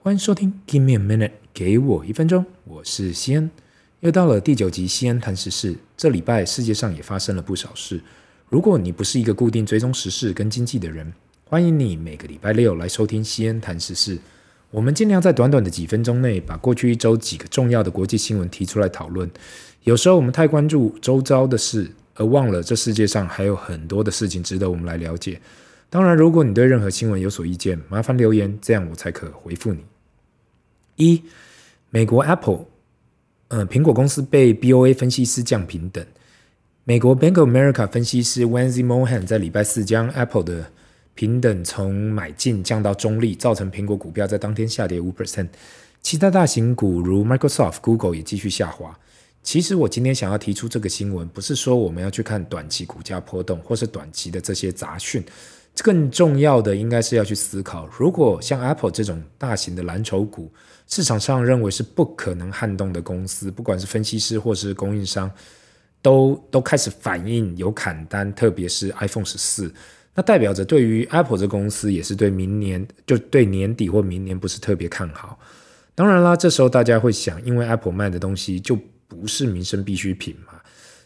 欢迎收听 Give me a minute，给我一分钟，我是西安。又到了第九集西安谈时事。这礼拜世界上也发生了不少事。如果你不是一个固定追踪时事跟经济的人，欢迎你每个礼拜六来收听西安谈时事。我们尽量在短短的几分钟内，把过去一周几个重要的国际新闻提出来讨论。有时候我们太关注周遭的事，而忘了这世界上还有很多的事情值得我们来了解。当然，如果你对任何新闻有所意见，麻烦留言，这样我才可回复你。一，美国 Apple，呃，苹果公司被 BOA 分析师降平等。美国 Bank of America 分析师 Wamsi Mohan 在礼拜四将 Apple 的平等从买进降到中立，造成苹果股票在当天下跌五 percent。其他大型股如 Microsoft、Google 也继续下滑。其实我今天想要提出这个新闻，不是说我们要去看短期股价波动，或是短期的这些杂讯。更重要的应该是要去思考，如果像 Apple 这种大型的蓝筹股，市场上认为是不可能撼动的公司，不管是分析师或是供应商，都都开始反应有砍单，特别是 iPhone 十四，那代表着对于 Apple 这公司也是对明年就对年底或明年不是特别看好。当然啦，这时候大家会想，因为 Apple 卖的东西就不是民生必需品嘛。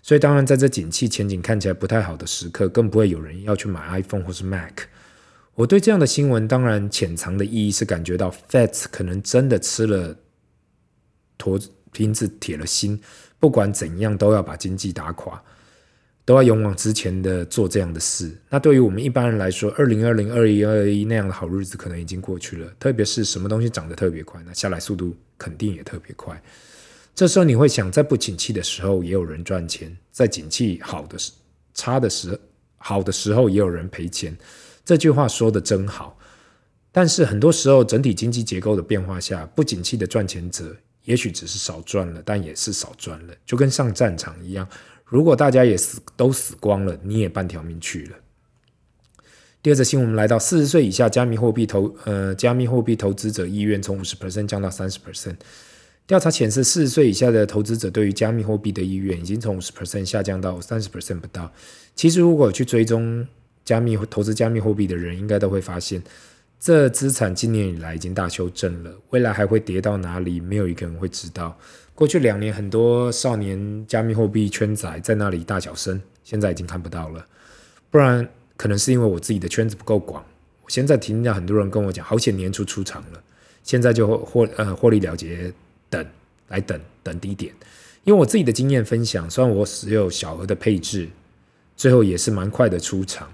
所以，当然，在这景气前景看起来不太好的时刻，更不会有人要去买 iPhone 或是 Mac。我对这样的新闻，当然潜藏的意义是感觉到 Fed 可能真的吃了驮钉子，铁了心，不管怎样都要把经济打垮，都要勇往直前的做这样的事。那对于我们一般人来说，二零二零、二一、二一那样的好日子可能已经过去了。特别是什么东西涨得特别快，那下来速度肯定也特别快。这时候你会想，在不景气的时候也有人赚钱，在景气好的时、差的时、好的时候也有人赔钱。这句话说得真好。但是很多时候，整体经济结构的变化下，不景气的赚钱者也许只是少赚了，但也是少赚了，就跟上战场一样。如果大家也死都死光了，你也半条命去了。第二则新闻，我们来到四十岁以下加密货币投呃加密货币投资者意愿从五十 percent 降到三十 percent。调查显示，四十岁以下的投资者对于加密货币的意愿已经从五十 percent 下降到三十 percent 不到。其实，如果去追踪加密投资加密货币的人，应该都会发现，这资产今年以来已经大修正了，未来还会跌到哪里，没有一个人会知道。过去两年，很多少年加密货币圈仔在那里大小声，现在已经看不到了。不然，可能是因为我自己的圈子不够广。我现在听到很多人跟我讲，好险年初出场了，现在就获呃获利了结。等来等等低点，因为我自己的经验分享，虽然我只有小额的配置，最后也是蛮快的出场，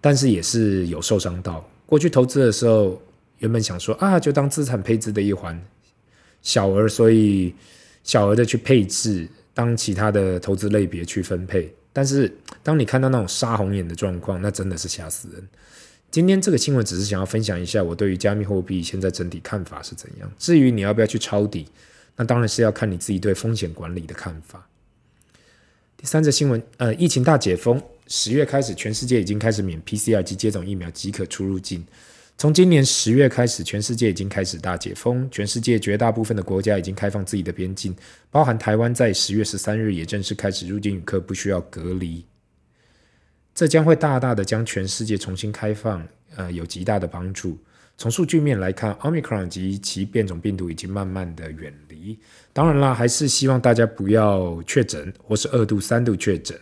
但是也是有受伤到。过去投资的时候，原本想说啊，就当资产配置的一环，小额，所以小额的去配置，当其他的投资类别去分配。但是当你看到那种杀红眼的状况，那真的是吓死人。今天这个新闻只是想要分享一下我对于加密货币现在整体看法是怎样。至于你要不要去抄底？那当然是要看你自己对风险管理的看法。第三则新闻，呃，疫情大解封，十月开始，全世界已经开始免 PCR 及接种疫苗即可出入境。从今年十月开始，全世界已经开始大解封，全世界绝大部分的国家已经开放自己的边境，包含台湾，在十月十三日也正式开始入境旅客不需要隔离。这将会大大的将全世界重新开放，呃，有极大的帮助。从数据面来看，Omicron 及其变种病毒已经慢慢的远离。当然啦，还是希望大家不要确诊或是二度、三度确诊。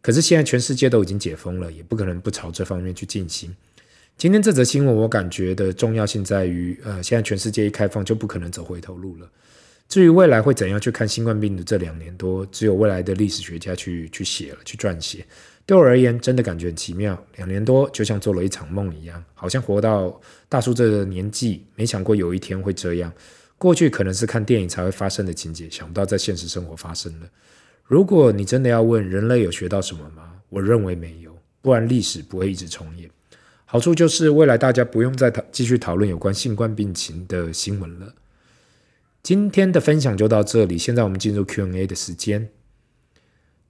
可是现在全世界都已经解封了，也不可能不朝这方面去进行。今天这则新闻，我感觉的重要性在于，呃，现在全世界一开放，就不可能走回头路了。至于未来会怎样去看新冠病毒这两年多，只有未来的历史学家去去写了，去撰写。对我而言，真的感觉很奇妙。两年多就像做了一场梦一样，好像活到大叔这个年纪，没想过有一天会这样。过去可能是看电影才会发生的情节，想不到在现实生活发生了。如果你真的要问人类有学到什么吗？我认为没有，不然历史不会一直重演。好处就是未来大家不用再讨继续讨论有关新冠病情的新闻了。今天的分享就到这里，现在我们进入 Q&A 的时间。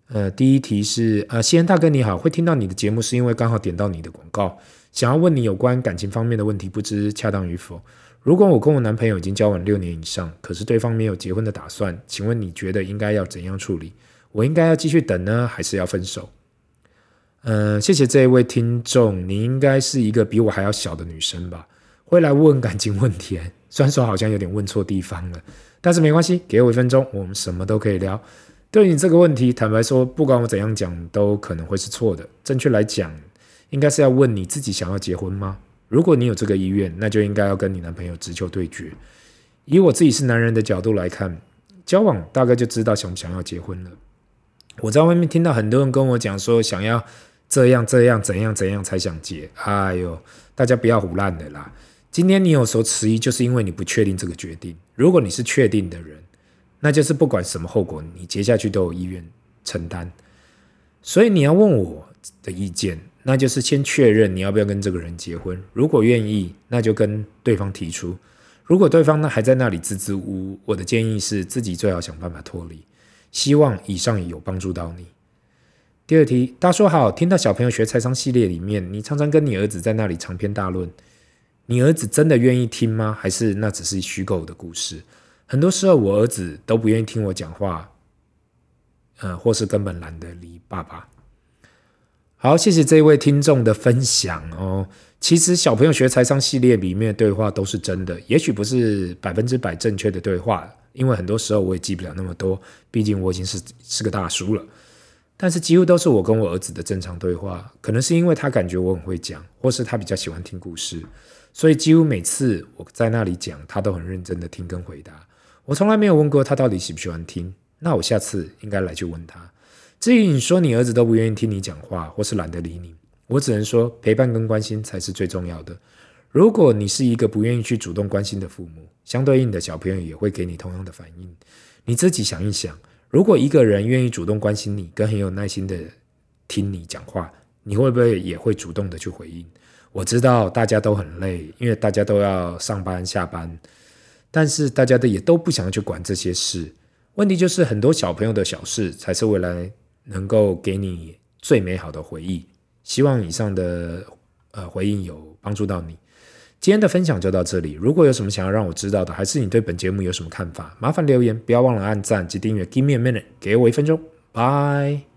呃，第一题是，呃，西恩大哥你好，会听到你的节目是因为刚好点到你的广告，想要问你有关感情方面的问题，不知恰当与否。如果我跟我男朋友已经交往六年以上，可是对方没有结婚的打算，请问你觉得应该要怎样处理？我应该要继续等呢，还是要分手？呃，谢谢这一位听众，你应该是一个比我还要小的女生吧？会来问感情问题，虽然说好像有点问错地方了，但是没关系，给我一分钟，我们什么都可以聊。对你这个问题，坦白说，不管我怎样讲，都可能会是错的。正确来讲，应该是要问你自己想要结婚吗？如果你有这个意愿，那就应该要跟你男朋友直球对决。以我自己是男人的角度来看，交往大概就知道想不想要结婚了。我在外面听到很多人跟我讲说，想要这样这样怎样怎样才想结。哎呦，大家不要唬烂的啦！今天你有所迟疑，就是因为你不确定这个决定。如果你是确定的人，那就是不管什么后果，你结下去都有意愿承担。所以你要问我的意见，那就是先确认你要不要跟这个人结婚。如果愿意，那就跟对方提出；如果对方呢还在那里支支吾吾，我的建议是自己最好想办法脱离。希望以上有帮助到你。第二题，大叔好，听到小朋友学财商系列里面，你常常跟你儿子在那里长篇大论，你儿子真的愿意听吗？还是那只是虚构的故事？很多时候我儿子都不愿意听我讲话，呃，或是根本懒得理爸爸。好，谢谢这位听众的分享哦。其实小朋友学财商系列里面的对话都是真的，也许不是百分之百正确的对话。因为很多时候我也记不了那么多，毕竟我已经是是个大叔了。但是几乎都是我跟我儿子的正常对话，可能是因为他感觉我很会讲，或是他比较喜欢听故事，所以几乎每次我在那里讲，他都很认真的听跟回答。我从来没有问过他到底喜不喜欢听，那我下次应该来去问他。至于你说你儿子都不愿意听你讲话，或是懒得理你，我只能说陪伴跟关心才是最重要的。如果你是一个不愿意去主动关心的父母，相对应的小朋友也会给你同样的反应。你自己想一想，如果一个人愿意主动关心你，跟很有耐心的听你讲话，你会不会也会主动的去回应？我知道大家都很累，因为大家都要上班下班，但是大家的也都不想要去管这些事。问题就是很多小朋友的小事，才是未来能够给你最美好的回忆。希望以上的呃回应有帮助到你。今天的分享就到这里。如果有什么想要让我知道的，还是你对本节目有什么看法，麻烦留言，不要忘了按赞及订阅。Give me a minute，给我一分钟，拜。